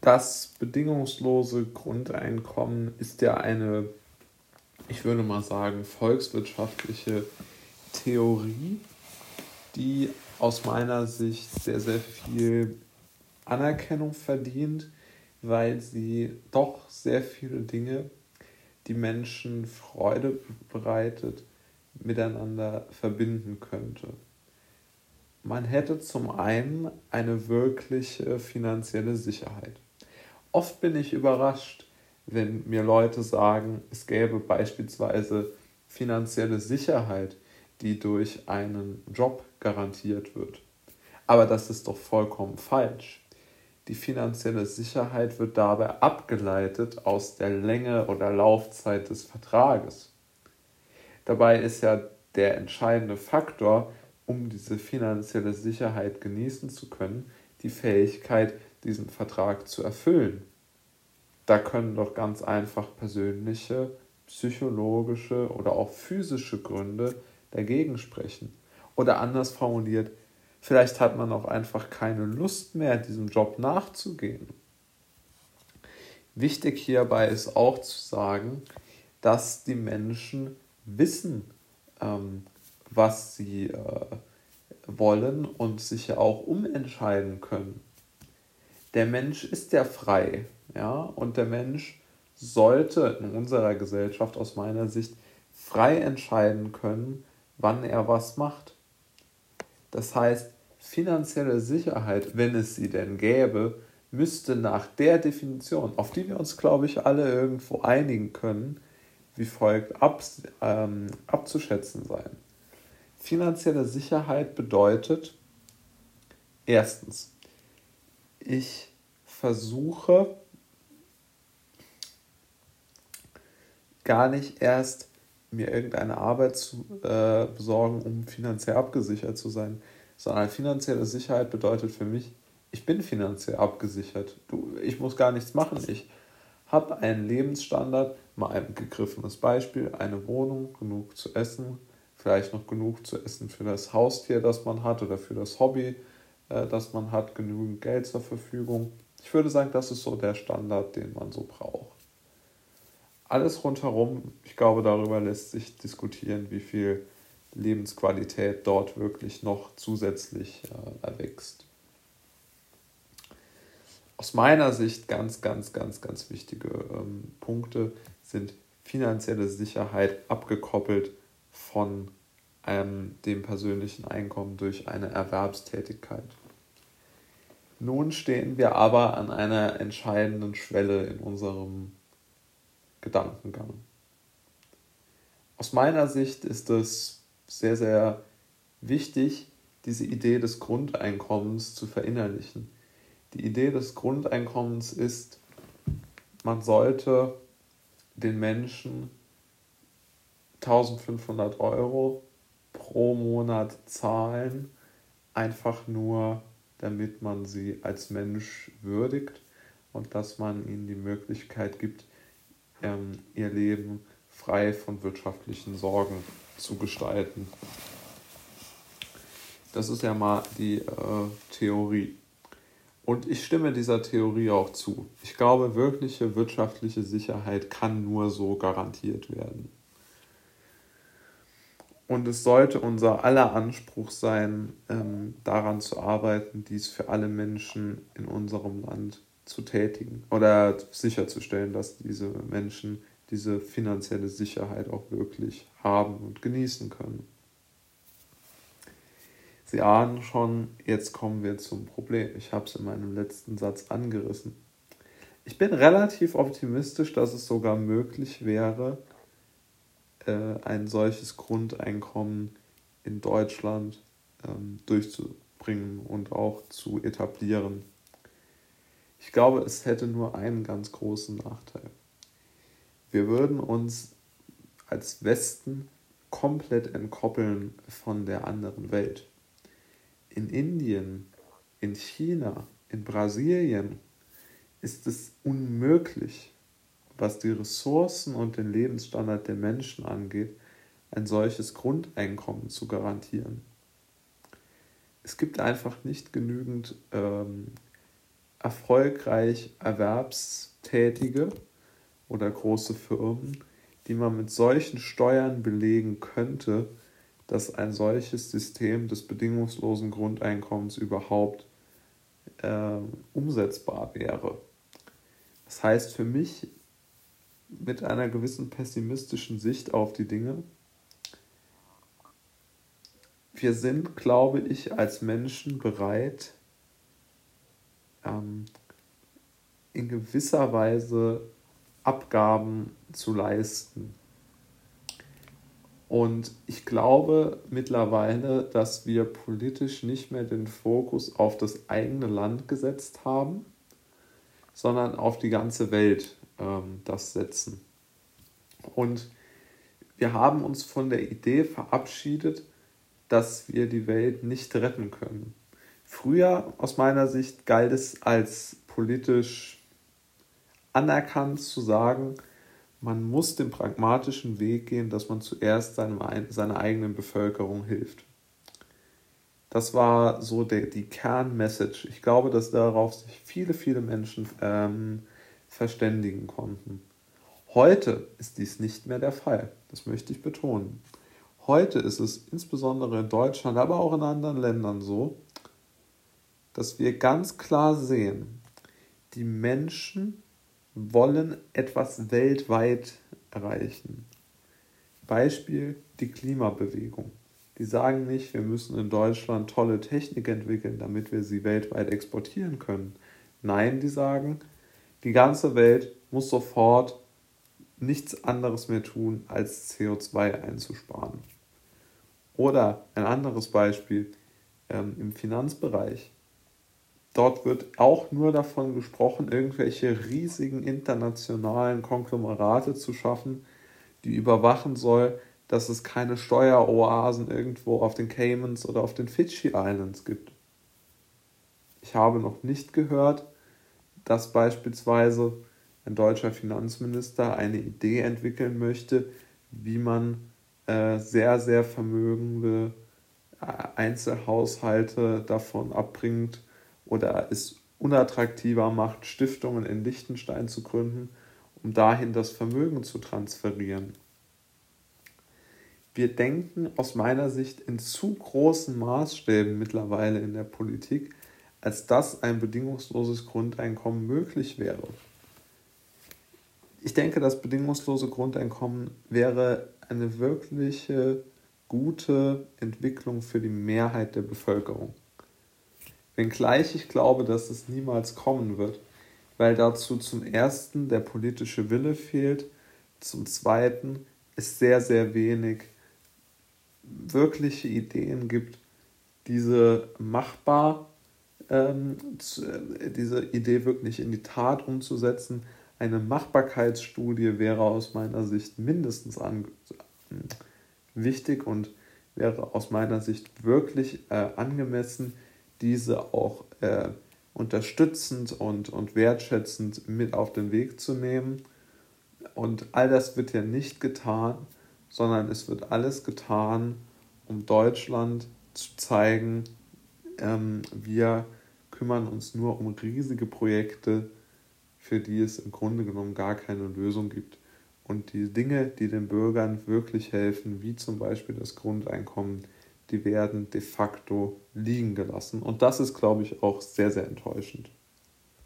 das bedingungslose Grundeinkommen ist ja eine, ich würde mal sagen, volkswirtschaftliche Theorie, die aus meiner Sicht sehr, sehr viel Anerkennung verdient, weil sie doch sehr viele Dinge, die Menschen Freude bereitet, miteinander verbinden könnte. Man hätte zum einen eine wirkliche finanzielle Sicherheit. Oft bin ich überrascht, wenn mir Leute sagen, es gäbe beispielsweise finanzielle Sicherheit, die durch einen Job garantiert wird. Aber das ist doch vollkommen falsch. Die finanzielle Sicherheit wird dabei abgeleitet aus der Länge oder Laufzeit des Vertrages. Dabei ist ja der entscheidende Faktor, um diese finanzielle Sicherheit genießen zu können, die Fähigkeit, diesen Vertrag zu erfüllen. Da können doch ganz einfach persönliche, psychologische oder auch physische Gründe dagegen sprechen. Oder anders formuliert, vielleicht hat man auch einfach keine Lust mehr, diesem Job nachzugehen. Wichtig hierbei ist auch zu sagen, dass die Menschen wissen, ähm, was sie äh, wollen und sich ja auch umentscheiden können. Der Mensch ist ja frei, ja, und der Mensch sollte in unserer Gesellschaft aus meiner Sicht frei entscheiden können, wann er was macht. Das heißt, finanzielle Sicherheit, wenn es sie denn gäbe, müsste nach der Definition, auf die wir uns, glaube ich, alle irgendwo einigen können, wie folgt ab, ähm, abzuschätzen sein. Finanzielle Sicherheit bedeutet, erstens, ich versuche gar nicht erst mir irgendeine Arbeit zu äh, besorgen, um finanziell abgesichert zu sein, sondern finanzielle Sicherheit bedeutet für mich, ich bin finanziell abgesichert. Du, ich muss gar nichts machen. Ich habe einen Lebensstandard, mal ein gegriffenes Beispiel, eine Wohnung, genug zu essen, vielleicht noch genug zu essen für das Haustier, das man hat oder für das Hobby, äh, das man hat, genügend Geld zur Verfügung. Ich würde sagen, das ist so der Standard, den man so braucht alles rundherum, ich glaube, darüber lässt sich diskutieren, wie viel Lebensqualität dort wirklich noch zusätzlich äh, erwächst. Aus meiner Sicht ganz, ganz, ganz, ganz wichtige ähm, Punkte sind finanzielle Sicherheit abgekoppelt von ähm, dem persönlichen Einkommen durch eine Erwerbstätigkeit. Nun stehen wir aber an einer entscheidenden Schwelle in unserem Gedankengang. Aus meiner Sicht ist es sehr, sehr wichtig, diese Idee des Grundeinkommens zu verinnerlichen. Die Idee des Grundeinkommens ist, man sollte den Menschen 1500 Euro pro Monat zahlen, einfach nur damit man sie als Mensch würdigt und dass man ihnen die Möglichkeit gibt, ähm, ihr Leben frei von wirtschaftlichen Sorgen zu gestalten. Das ist ja mal die äh, Theorie. Und ich stimme dieser Theorie auch zu. Ich glaube, wirkliche wirtschaftliche Sicherheit kann nur so garantiert werden. Und es sollte unser aller Anspruch sein, ähm, daran zu arbeiten, dies für alle Menschen in unserem Land zu tätigen oder sicherzustellen, dass diese Menschen diese finanzielle Sicherheit auch wirklich haben und genießen können. Sie ahnen schon, jetzt kommen wir zum Problem. Ich habe es in meinem letzten Satz angerissen. Ich bin relativ optimistisch, dass es sogar möglich wäre, äh, ein solches Grundeinkommen in Deutschland ähm, durchzubringen und auch zu etablieren. Ich glaube, es hätte nur einen ganz großen Nachteil. Wir würden uns als Westen komplett entkoppeln von der anderen Welt. In Indien, in China, in Brasilien ist es unmöglich, was die Ressourcen und den Lebensstandard der Menschen angeht, ein solches Grundeinkommen zu garantieren. Es gibt einfach nicht genügend ähm, erfolgreich Erwerbstätige oder große Firmen, die man mit solchen Steuern belegen könnte, dass ein solches System des bedingungslosen Grundeinkommens überhaupt äh, umsetzbar wäre. Das heißt für mich mit einer gewissen pessimistischen Sicht auf die Dinge, wir sind, glaube ich, als Menschen bereit, ähm, in gewisser Weise Abgaben zu leisten. Und ich glaube mittlerweile, dass wir politisch nicht mehr den Fokus auf das eigene Land gesetzt haben, sondern auf die ganze Welt ähm, das setzen. Und wir haben uns von der Idee verabschiedet, dass wir die Welt nicht retten können. Früher, aus meiner Sicht, galt es als politisch anerkannt zu sagen, man muss den pragmatischen Weg gehen, dass man zuerst seinem, seiner eigenen Bevölkerung hilft. Das war so der, die Kernmessage. Ich glaube, dass darauf sich viele, viele Menschen ähm, verständigen konnten. Heute ist dies nicht mehr der Fall. Das möchte ich betonen. Heute ist es insbesondere in Deutschland, aber auch in anderen Ländern so, dass wir ganz klar sehen, die Menschen wollen etwas weltweit erreichen. Beispiel die Klimabewegung. Die sagen nicht, wir müssen in Deutschland tolle Technik entwickeln, damit wir sie weltweit exportieren können. Nein, die sagen, die ganze Welt muss sofort nichts anderes mehr tun, als CO2 einzusparen. Oder ein anderes Beispiel ähm, im Finanzbereich. Dort wird auch nur davon gesprochen, irgendwelche riesigen internationalen Konglomerate zu schaffen, die überwachen soll, dass es keine Steueroasen irgendwo auf den Caymans oder auf den Fidschi Islands gibt. Ich habe noch nicht gehört, dass beispielsweise ein deutscher Finanzminister eine Idee entwickeln möchte, wie man äh, sehr, sehr vermögende äh, Einzelhaushalte davon abbringt, oder es unattraktiver macht, Stiftungen in Liechtenstein zu gründen, um dahin das Vermögen zu transferieren. Wir denken aus meiner Sicht in zu großen Maßstäben mittlerweile in der Politik, als dass ein bedingungsloses Grundeinkommen möglich wäre. Ich denke, das bedingungslose Grundeinkommen wäre eine wirkliche gute Entwicklung für die Mehrheit der Bevölkerung. Wenngleich ich glaube, dass es niemals kommen wird, weil dazu zum ersten der politische Wille fehlt, zum zweiten es sehr, sehr wenig wirkliche Ideen gibt, diese machbar, ähm, diese Idee wirklich in die Tat umzusetzen. Eine Machbarkeitsstudie wäre aus meiner Sicht mindestens an, wichtig und wäre aus meiner Sicht wirklich äh, angemessen, diese auch äh, unterstützend und, und wertschätzend mit auf den Weg zu nehmen. Und all das wird ja nicht getan, sondern es wird alles getan, um Deutschland zu zeigen, ähm, wir kümmern uns nur um riesige Projekte, für die es im Grunde genommen gar keine Lösung gibt. Und die Dinge, die den Bürgern wirklich helfen, wie zum Beispiel das Grundeinkommen, die werden de facto liegen gelassen. Und das ist, glaube ich, auch sehr, sehr enttäuschend.